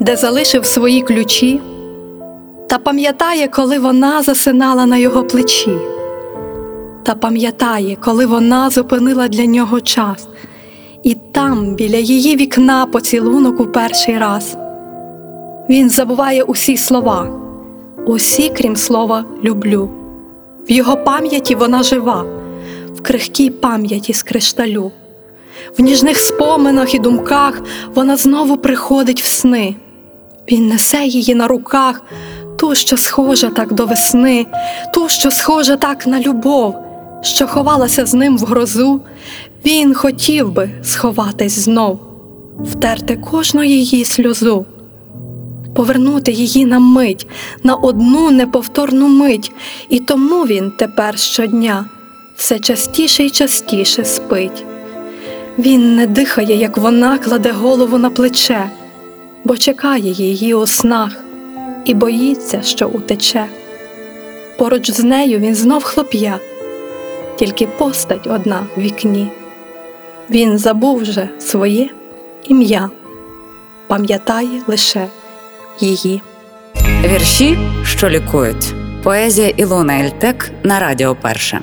де залишив свої ключі, та пам'ятає, коли вона засинала на його плечі, та пам'ятає, коли вона зупинила для нього час, і там, біля її вікна, поцілунок у перший раз. Він забуває усі слова, усі, крім слова, люблю. В його пам'яті вона жива, в крихкій пам'яті з кришталю. В ніжних споминах і думках вона знову приходить в сни. Він несе її на руках, ту, що схожа так до весни, ту, що схожа так на любов, що ховалася з ним в грозу. Він хотів би сховатись знов, втерти кожну її сльозу, повернути її на мить, на одну неповторну мить, і тому він тепер щодня все частіше й частіше спить. Він не дихає, як вона кладе голову на плече, бо чекає її у снах і боїться, що утече. Поруч з нею він знов хлоп'я, тільки постать одна в вікні. Він забув вже своє ім'я, пам'ятає лише її. Вірші, що лікують. Поезія Ілона Ельтек на Радіо Перше.